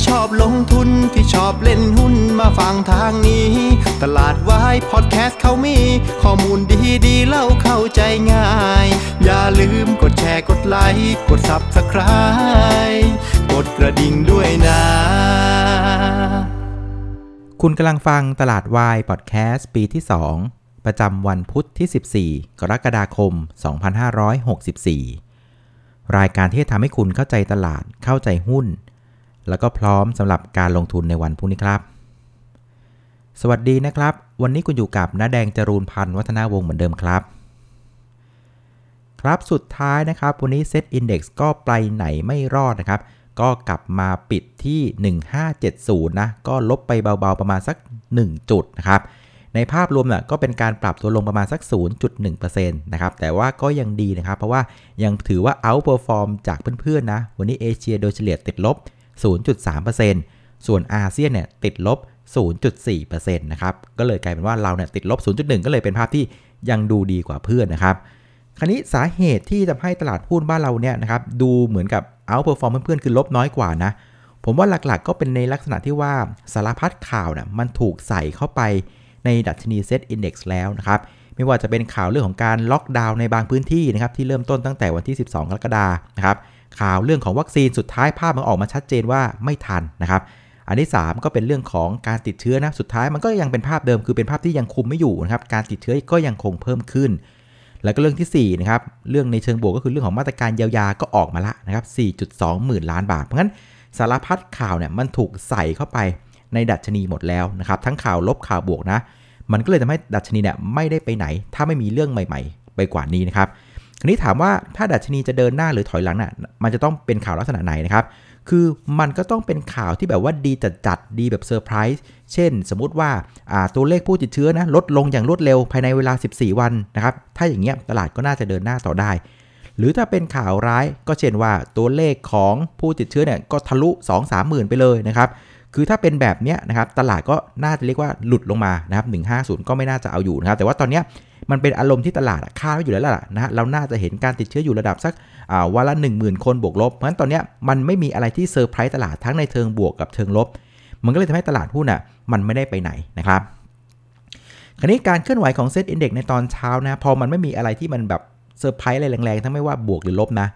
ที่ชอบลงทุนที่ชอบเล่นหุ้นมาฟังทางนี้ ตลาดวายพอดแคสต์เขามี ข้อมูลดีดีเล่าเข้าใจง่าย อย่าลืมกดแชร์กดไลค์กด Subscribe กดกระดิ่งด้วยนะ คุณกำลังฟังตลาดวายพอดแคสต์ปีที่ 2 ประจำวันพุทธที่ 14 กรกฎาคม 2564 รายการที่ทำให้คุณเข้าใจตลาดเข้าใจหุ้น แล้วก็พร้อมสำหรับการลงทุนในวันพรุ่งนี้ครับ สวัสดีนะครับ วันนี้คุณอยู่กับน้าแดงจรูนพันธ์วัฒนาวงศ์เหมือนเดิมครับ ครับสุดท้ายนะครับ วันนี้เซตอินดี x ก็ไปไหนไม่รอดนะครับ ก็กลับมาปิดที่ 1570 นะ ก็ลบไปเบาๆประมาณสัก 1 จุดนะครับในภาพรวมน่ะก็เป็นการปรับตัวลงประมาณสัก 0.1%นะครับแต่ว่าก็ยังดีนะครับ เพราะว่ายังถือว่า outperform จากเพื่อนๆนะ วันนี้เอเชียโดยเฉลี่ยติดลบ 0.3%ส่วนอาเซียนเนี่ยติดลบ 0.4%นะครับ ก็เลยกลายเป็นว่าเราเนี่ยติดลบ 0.1 ก็เลยเป็นภาพที่ยังดูดีกว่าเพื่อนนะครับ คราวนี้สาเหตุที่ทำให้ตลาดหุ้นบ้านเราเนี่ยนะครับดูเหมือนกับ outperform เพื่อนๆคือลบน้อยกว่านะ ผมว่าหลักๆ ก็เป็นในลักษณะที่ว่าสารพัดข่าวเนี่ยมันถูกใส่เข้าไปในดัชนี SET Index แล้วนะครับ ไม่ว่าจะเป็นข่าวเรื่องของการล็อกดาวน์ในบางพื้นที่นะครับที่เริ่มต้นตั้งแต่วันที่ 12 กรกฎาคมนะครับ ข่าวเรื่องของวัคซีนสุดท้ายภาพมันออกมาชัดเจนว่าไม่ทันนะครับอันที่ 3 ก็เป็นเรื่องของการติดเชื้อนะสุดท้ายมันก็ยังเป็นภาพเดิมคือเป็นภาพที่ยังคุมไม่อยู่นะครับการติดเชื้อก็ยังคงเพิ่มขึ้น แล้วก็เรื่องที่4นะครับเรื่องในเชิงบวกก็คือเรื่องของมาตรการเยียวยาก็ออกมาละนะครับ 4.2 หมื่นล้านบาท เพราะงั้นสารพัดข่าวเนี่ยมันถูกใส่เข้าไปในดัชนีหมดแล้วนะครับทั้งข่าวลบข่าวบวกนะ มันก็เลยทำให้ดัชนีเนี่ยไม่ได้ไปไหน ถ้าไม่มีเรื่องใหม่ ๆ ไปกว่านี้นะครับ คราวนี้ถามว่าถ้าดัชนีจะเดินหน้าหรือถอยหลังน่ะ มันจะต้องเป็นข่าวลักษณะไหนนะครับ คือมันก็ต้องเป็นข่าวที่แบบว่าดีจัดจัดดีแบบเซอร์ไพรส์ เช่น สมมุติว่าตัวเลขผู้ติดเชื้อนะลดลงอย่างรวดเร็วภายในเวลา 14 วันนะครับ ถ้าอย่างเงี้ยตลาดก็น่าจะเดินหน้าต่อได้ หรือถ้าเป็นข่าวร้ายก็เช่นว่าตัวเลขของผู้ติดเชื้อเนี่ยก็ทะลุ 2 3หมื่นไปเลยนะครับ คือถ้าเป็นแบบเนี้ยนะครับตลาดก็น่าจะเรียกว่าหลุดลงมานะครับ150 ก็ไม่น่าจะเอาอยู่นะครับ แต่ว่าตอนเนี้ย มันเป็นอารมณ์ที่ตลาดคาดไว้อยู่แล้วล่ะนะฮะเราน่าจะเห็นการติดเชื้ออยู่ระดับสักวันละ 10,000 คนบวกลบ เพราะฉะนั้นตอนนี้มันไม่มีอะไรที่เซอร์ไพรส์ตลาดทั้งในเชิงบวกกับเชิงลบ มันก็เลยทำให้ตลาดหุ้นอะมันไม่ได้ไปไหนนะครับคราวนี้การเคลื่อนไหวของเซ็ตอินเดี x ในตอนเช้านะพอมันไม่มีอะไรที่มันแบบเซอร์ไพรส์อะไรแรงๆ ทั้งไม่ว่าบวกหรือลบนะ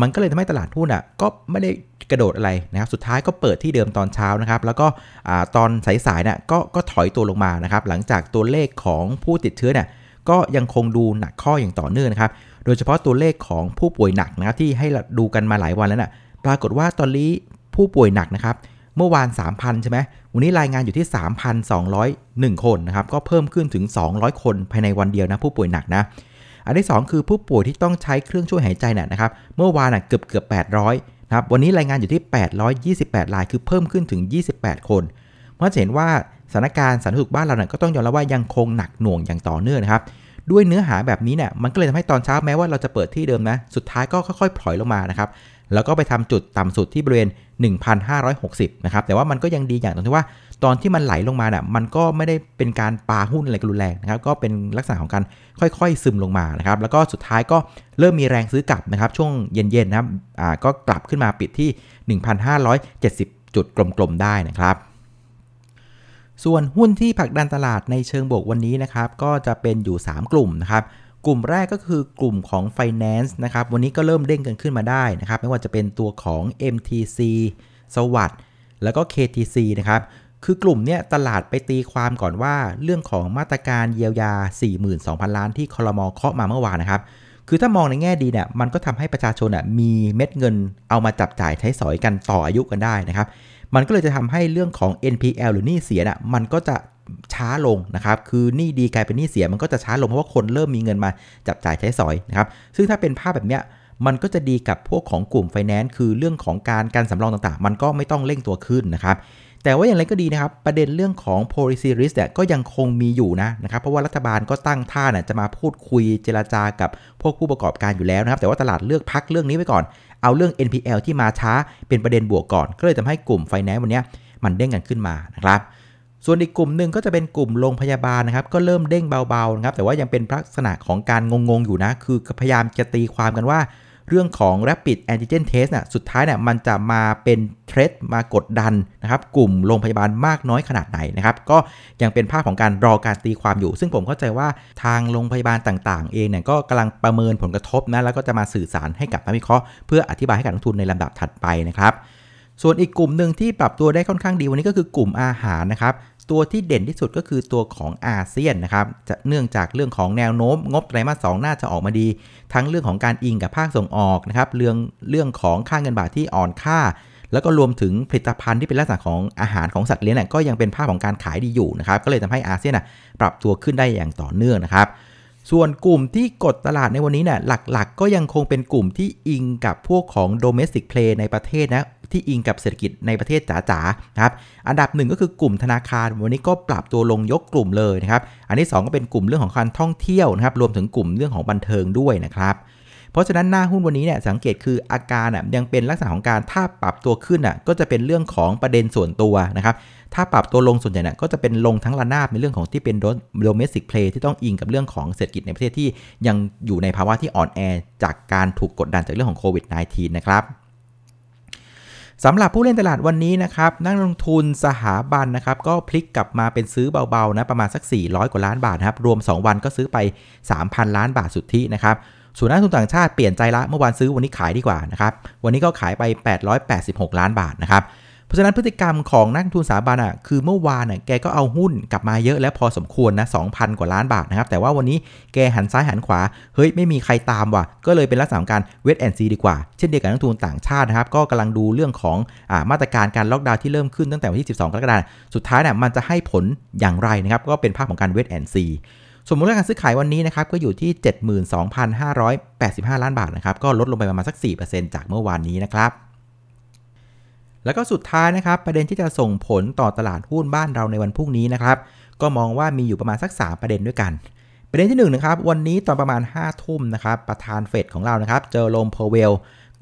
มันก็เลยทำให้ตลาดหุ้นอะก็ไม่ได้กระโดดอะไรนะครับ สุดท้ายก็เปิดที่เดิมตอนเช้านะครับ แล้วก็ตอนสายๆเนี่ยก็ก็ถอยตัวลงมานะครับ หลังจากตัวเลขของผู้ติดเชื้อเนี่ย ก็ยังคงดูหนักข้ออย่างต่อเนื่องนะครับ โดยเฉพาะตัวเลขของผู้ป่วยหนักนะครับที่ให้ดูกันมาหลายวันแล้วนะฮะ ปรากฏว่าตอนนี้ผู้ป่วยหนักนะครับ เมื่อวาน 3,000 ใช่ไหมวันนี้รายงานอยู่ที่ 3,201 คนนะครับ ก็เพิ่มขึ้นถึง 200 คนภายในวันเดียวนะผู้ป่วยหนักนะ อันที่ 2 คือผู้ป่วยที่ต้องใช้เครื่องช่วยหายใจเนี่ยนะครับ เมื่อวานเกือบเกือบ800นะครับ วันนี้รายงานอยู่ที่ 828ราย คือเพิ่มขึ้นถึง 28 คน เพราะเห็นว่า สถานการณ์สาธารณสุขบ้านเราเนี่ยก็ต้องยอมรับว่ายังคงหนักหน่วงอย่างต่อเนื่องนะครับด้วยเนื้อหาแบบนี้เนี่ยมันก็เลยทำให้ตอนเช้าแม้ว่าเราจะเปิดที่เดิมนะ สุดท้ายก็ค่อยๆ ถอยลงมานะครับ แล้วก็ไปทำจุดต่ำสุดที่บริเวณ 1,560 นะครับ แต่ว่ามันก็ยังดีอย่างตรงที่ว่า ตอนที่มันไหลลงมาเนี่ยมันก็ไม่ได้เป็นการปาหุ้นอะไรรุนแรงนะครับ ก็เป็นลักษณะของการค่อยๆ ซึมลงมานะครับ แล้วก็สุดท้ายก็เริ่มมีแรงซื้อกลับนะครับ ช่วงเย็นๆนะครับ อ่า ก็กลับขึ้นมาปิดที่ 1,570 จุดกลมๆ ได้นะครับ ส่วนหุ้นที่ผลักดันตลาดในเชิงบวกวันนี้นะครับก็จะเป็นอยู่ 3 กลุ่มนะครับกลุ่มแรกก็คือกลุ่มของ Finance นะครับวันนี้ก็เริ่มเด้งกันขึ้นมาได้นะครับไม่ว่าจะเป็นตัวของ MTC สวัสด์แล้วก็ KTC นะครับคือกลุ่มเนี้ยตลาดไปตีความก่อนว่าเรื่องของมาตรการเยียวยา 42,000 ล้านที่คอรมอเคาะมาเมื่อวานนะครับคือถ้ามองในแง่ดีเนี่ยมันก็ทำให้ประชาชนอะมีเม็ดเงินเอามาจับจ่ายใช้สอยกันต่ออายุกันได้นะครับ มันก็เลยจะทำให้เรื่องของ NPL หรือหนี้เสียน่ะมันก็จะช้าลงนะครับ คือหนี้ดีกลายเป็นหนี้เสีย มันก็จะช้าลงเพราะว่าคนเริ่มมีเงินมาจับจ่ายใช้สอยนะครับ ซึ่งถ้าเป็นภาพแบบเนี้ยมันก็จะดีกับพวกของกลุ่มไฟแนนซ์คือเรื่องของการการสำรองต่างๆ มันก็ไม่ต้องเร่งตัวขึ้นนะครับ แต่ว่าอย่างไรก็ดีนะครับ ประเด็นเรื่องของ policy risk เนี่ยก็ยังคงมีอยู่นะนะครับ เพราะว่ารัฐบาลก็ตั้งท่าน่ะจะมาพูดคุยเจราจากับพวกผู้ประกอบการอยู่แล้วนะครับ แต่ว่าตลาดเลือกพักเรื่องนี้ไว้ก่อน เอาเรื่อง NPL ที่มาช้าเป็นประเด็นบวกก่อน ก็เลยทำให้กลุ่มไฟแนนซ์วันนี้มันเด้งกันขึ้นมานะครับ ส่วนอีกกลุ่มหนึ่งก็จะเป็นกลุ่มโรงพยาบาลนะครับ ก็เริ่มเด้งเบาๆนะครับ แต่ว่ายังเป็นลักษณะของการงงๆอยู่นะ คือพยายามจะตีความกันว่า เรื่องของ rapid antigen test น่ะสุดท้ายเนี่ยมันจะมาเป็นเทรดมากดดันนะครับกลุ่มโรงพยาบาลมากน้อยขนาดไหนนะครับก็ยังเป็นภาพของการรอการตีความอยู่ ซึ่งผมเข้าใจว่าทางโรงพยาบาลต่างๆ เองเนี่ยก็กำลังประเมินผลกระทบนะแล้วก็จะมาสื่อสารให้กับนักวิเคราะห์เพื่ออธิบายให้กับนักทุนในลำดับถัดไปนะครับส่วนอีกกลุ่มหนึ่งที่ปรับตัวได้ค่อนข้างดีวันนี้ก็คือกลุ่มอาหารนะครับ ตัวที่เด่นที่สุดก็คือตัวของอาเซียนนะครับจะเนื่องจากเรื่องของแนวโน้ม งบไตรมาสสน่าจะออกมาดี ทั้งเรื่องของการอิงกับภาคส่งออกนะครับเรื่องเรื่องของค่าเงินบาทที่อ่อนค่า แล้วก็รวมถึงผลิตภัณฑ์ที่เป็นลักษณะของอาหารของสัตว์เลี้ยงก็ยังเป็นภาพของการขายดีอยู่นะครับก็เลยทำให้อาเซียนปรับตัวขึ้นได้อย่างต่อเนื่องนะครับส่วนกลุ่มที่กดตลาดในวันนี้เนี่ยหลักๆก็ยังคงเป็นกลุ่มที่อิงกับพวกของ domestic play ในประเทศนะ ที่อิงกับเศรษฐกิจในประเทศจ๋าๆนะครับอันดับหนึ่งก็คือกลุ่มธนาคารวันนี้ก็ปรับตัวลงยกกลุ่มเลยนะครับอันที่ 2 ก็เป็นกลุ่มเรื่องของการท่องเที่ยวนะครับรวมถึงกลุ่มเรื่องของบันเทิงด้วยนะครับเพราะฉะนั้นหน้าหุ้นวันนี้เนี่ยสังเกตคืออาการอะยังเป็นลักษณะของการถ้าปรับตัวขึ้นอะก็จะเป็นเรื่องของประเด็นส่วนตัวนะครับถ้าปรับตัวลงส่วนใหญ่เนี่ยก็จะเป็นลงทั้งระนาบในเรื่องของที่เป็นโดเมสิกเพลย์ที่ต้องอิงกับเรื่องของเศรษฐกิจในประเทศที่ยังอยู่ในภาวะที่อ่อนแอจากการถูกกดดันจากเรื่องของโควิด -19 นะครับ สำหรับผู้เล่นตลาดวันนี้นะครับนักลงทุนสหาบันนะครับก็พลิกกลับมาเป็นซื้อเบาๆนะประมาณสัก 400 กว่าล้านบาทนะครับรวม 2 วันก็ซื้อไป 3,000 ล้านบาทสุทธินะครับส่วนนักลงทุนต่างชาติเปลี่ยนใจละเมื่อวานซื้อวันนี้ขายดีกว่านะครับวันนี้ก็ขายไป 886 ล้านบาทนะครับ เพราะฉะนั้นพฤติกรรมของนักทุนสถาบันอะคือเมื่อวานอะแกก็เอาหุ้นกลับมาเยอะแล้วพอสมควรนะ2,000 กว่าล้านบาทนะครับ แต่ว่าวันนี้แกหันซ้ายหันขวา เฮ้ยไม่มีใครตามว่ะ ก็เลยเป็นลักษณะการ wait and see ดีกว่า เช่นเดียวกับนักทุนต่างชาตินะครับ ก็กำลังดูเรื่องของอ่ามาตรการการล็อกดาวน์ที่เริ่มขึ้นตั้งแต่วันที่ 12 กรกฎาคมสุดท้ายเนี่ยมันจะให้ผลอย่างไรนะครับก็เป็นภาพของการ wait and see ส่วนมูลค่าการซื้อขายวันนี้นะครับก็อยู่ที่ 72,585 ล้านบาทนะครับก็ลดลงไปประมาณสัก 4%จากเมื่อวานนี้นะครับ แล้วก็สุดท้ายนะครับประเด็นที่จะส่งผลต่อตลาดหุ้นบ้านเราในวันพรุ่งนี้นะครับก็มองว่ามีอยู่ประมาณสัก 3 ประเด็นด้วยกัน ประเด็นที่1นะครับวันนี้ตอนประมาณ5ทุ่มนะครับประธานเฟดของเรานะครับเจอโรม พาวเวลล์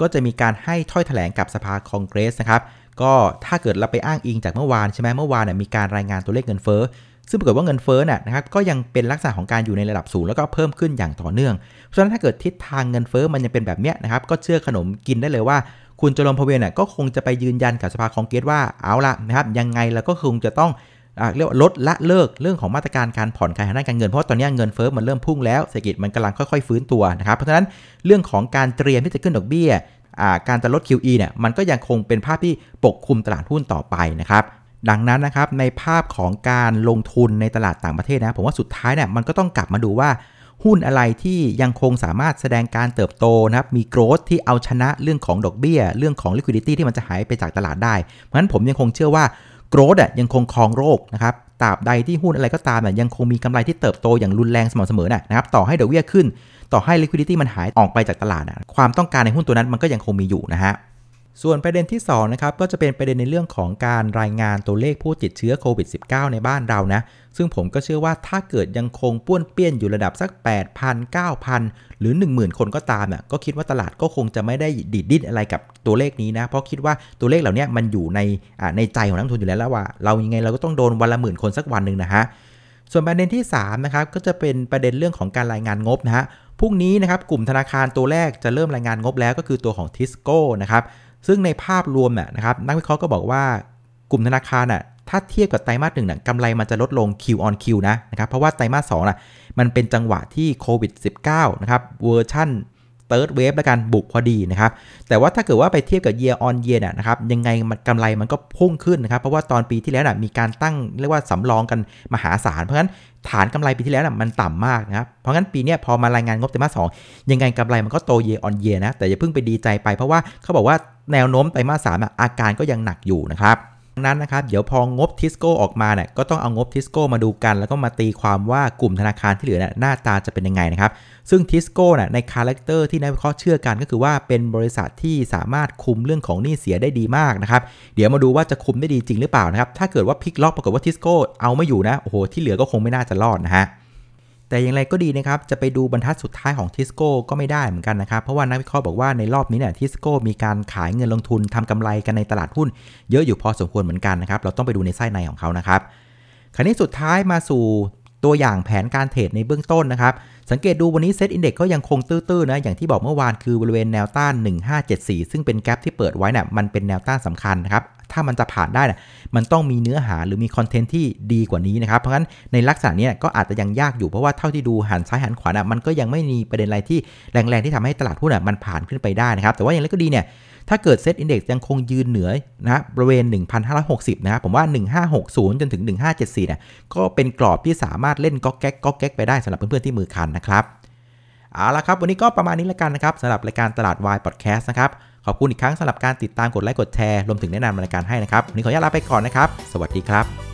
ก็จะมีการให้ถ้อยแถลงกับสภาคองเกรสนะครับก็ถ้าเกิดเราไปอ้างอิงจากเมื่อวานใช่ไหมเมื่อวานเนี่ยมีการรายงานตัวเลขเงินเฟ้อซึ่งปรากฏว่าเงินเฟ้อน่ะนะครับก็ยังเป็นลักษณะของการอยู่ในระดับสูงแล้วก็เพิ่มขึ้นอย่างต่อเนื่อง เพราะฉะนั้นถ้าเกิดทิศทางเงินเฟ้อมันยังเป็นแบบเนี้ยนะครับก็เชื่อขนมกินได้เลยว่า คุณจรมพเวนก็คงจะไปยืนยันกับสภาคองเกรสว่าเอาละนะครับยังไงเราก็คงจะต้องเรียกว่าลดละเลิกเรื่องของมาตรการการผ่อนคลายทางด้านการเงินเพราะตอนนี้เงินเฟ้อมันเริ่มพุ่งแล้วเศรษฐกิจมันกำลังค่อยๆฟื้นตัวนะครับเพราะฉะนั้นเรื่องของการเตรียมที่จะขึ้นดอกเบี้ยการจะลด QE เนี่ยมันก็ยังคงเป็นภาพที่ปกคลุมตลาดหุ้นต่อไปนะครับดังนั้นนะครับในภาพของการลงทุนในตลาดต่างประเทศนะผมว่าสุดท้ายเนี่ยมันก็ต้องกลับมาดูว่า หุ้นอะไรที่ยังคงสามารถแสดงการเติบโตนะครับ มีโกรธที่เอาชนะเรื่องของดอกเบี้ย เรื่องของ liquidity ที่มันจะหายไปจากตลาดได้ เพราะฉะนั้นผมยังคงเชื่อว่าโกรธอะยังคงครองโรคนะครับตราบใดที่หุ้นอะไรก็ตามน่ยยังคงมีกำไรที่เติบโตอย่างรุนแรงสม่ำเสมอนะครับต่อให้ดอกเบี้ยขึ้น ต่อให้ liquidity มันหายออกไปจากตลาดนะความต้องการในหุ้นตัวนั้นมันก็ยังคงมีอยู่นะฮะ ส่วนประเด็นที่2นะครับก็จะเป็นประเด็นในเรื่องของการรายงานตัวเลขผู้ติดเชื้อโควิด -19 ในบ้านเรานะ ซึ่งผมก็เชื่อว่าถ้าเกิดยังคงป้วนเปี้ยนอยู่ระดับสัก 8,000 9,000 หรือ 10,000 คนก็ตามน่ะก็คิดว่าตลาดก็คงจะไม่ได้ดิดดิ้นอะไรกับตัวเลขนี้นะ เพราะคิดว่าตัวเลขเหล่านี้มันอยู่ในในใจของนักทุนอยู่แล้วแล้วว่า เรายังไงเราก็ต้องโดนวันละหมื่นคนสักวันหนึ่งนะฮะส่วนประเด็นที่3นะครับก็จะเป็นประเด็นเรื่องของการรายงานงบนะฮะพรุ่งนี้นะครับกลุ่มธนาคารตัวแรกจะเริ่มรายงานงบแล้วก็คือตัวของทิสโก้นะครับ ซึ่งในภาพรวมเนี่ยนะครับนักวิเคราะห์ก็บอกว่ากลุ่มธนาคารน่ะถ้าเทียบกับไตรมาสหนึ่งน่ะกำไรมันจะลดลง Q on Q นะนะครับเพราะว่าไตรมาสสองน่ะมันเป็นจังหวะที่โควิด -19 นะครับ version third wave แล้วกันบุกพอดีนะครับ แต่ว่าถ้าเกิดว่าไปเทียบกับ year on year นะครับ ยังไงกำไรมันก็พุ่งขึ้นนะครับ เพราะว่าตอนปีที่แล้วน่ะมีการตั้งเรียกว่าสำรองกันมหาศาล เพราะฉะนั้น ฐานกำไรปีที่แล้วน่ะมันต่ำมากนะครับ เพราะงั้นปีนี้พอมารายงานงบไตรมาสสองยังไงกำไรมันก็โตเยออนเยนะ แต่อย่าเพิ่งไปดีใจไปเพราะว่าเขาบอกว่าแนวโน้มไตรมาสสามอาการก็ยังหนักอยู่นะครับ นั้นนะครับเดี๋ยวพองบทิสโก้ออกมาเนี่ยก็ต้องเอางบทิสโก้มาดูกัน แล้วก็มาตีความว่ากลุ่มธนาคารที่เหลือเนี่ยหน้าตาจะเป็นยังไงนะครับซึ่งทิสโก้น่ะใน character ที่นักวิเคราะห์เชื่อกันก็คือว่าเป็นบริษัทที่สามารถคุมเรื่องของหนี้เสียได้ดีมากนะครับเดี๋ยวมาดูว่าจะคุมได้ดีจริงหรือเปล่านะครับถ้าเกิดว่าพลิกล็อกปรากฏว่าทิสโก้เอาไม่อยู่นะโอ้โหที่เหลือก็คงไม่น่าจะรอดนะฮะ แต่อย่างไรก็ดีนะครับ จะไปดูบรรทัดสุดท้ายของทิสโก้ก็ไม่ได้เหมือนกันนะครับ เพราะว่านักวิเคราะห์บอกว่าในรอบนี้เนี่ยทิสโก้มีการขายเงินลงทุนทำกำไรกันในตลาดหุ้น เยอะอยู่พอสมควรเหมือนกันนะครับ เราต้องไปดูในไส้ในของเขานะครับ คราวนี้สุดท้ายมาสู่ตัวอย่างแผนการเทรดในเบื้องต้นนะครับ สังเกตดูวันนี้ SET Index ก็ยังคงตื้อๆนะ อย่างที่บอกเมื่อวานคือบริเวณแนวต้าน 1574 ซึ่งเป็นแกลบที่เปิดไว้นะ่ะมันเป็นแนวต้านสำคัญนะครับ ถ้ามันจะผ่านได้นะมันต้องมีเนื้อหาหรือมีคอนเทนต์ที่ดีกว่านี้นะครับ เพราะฉะนั้นในลักษณะนี้ก็อาจจะยังยากอยู่เพราะว่าเท่าที่ดูหันซ้ายหันขวานะมันก็ยังไม่มีประเด็นอะไรที่แรงๆที่ทำให้ตลาดหุ้นมันผ่านขึ้นไปได้นะครับ แต่ว่าอย่างไรก็ดีเนี่ย ถ้าเกิดเซตอินเด็กซ์ยังคงยืนเหนือนะบริเวณ 1,560 นะครับ ผมว่า 1560 จนถึง 1574เนี่ยก็เป็นกรอบที่สามารถเล่นก๊อกแก๊กก๊อกแก๊กไปได้สำหรับเพื่อนๆที่มือคันนะครับเอาละครับ วันนี้ก็ประมาณนี้แล้วกันนะครับสำหรับรายการตลาดวายพอดแคสต์นะครับ ขอบคุณอีกครั้งสำหรับการติดตามกดไลค์กดแชร์รวมถึงแนะนำรายการให้นะครับวันนี้ขออนุญาตลาไปก่อนนะครับ สวัสดีครับ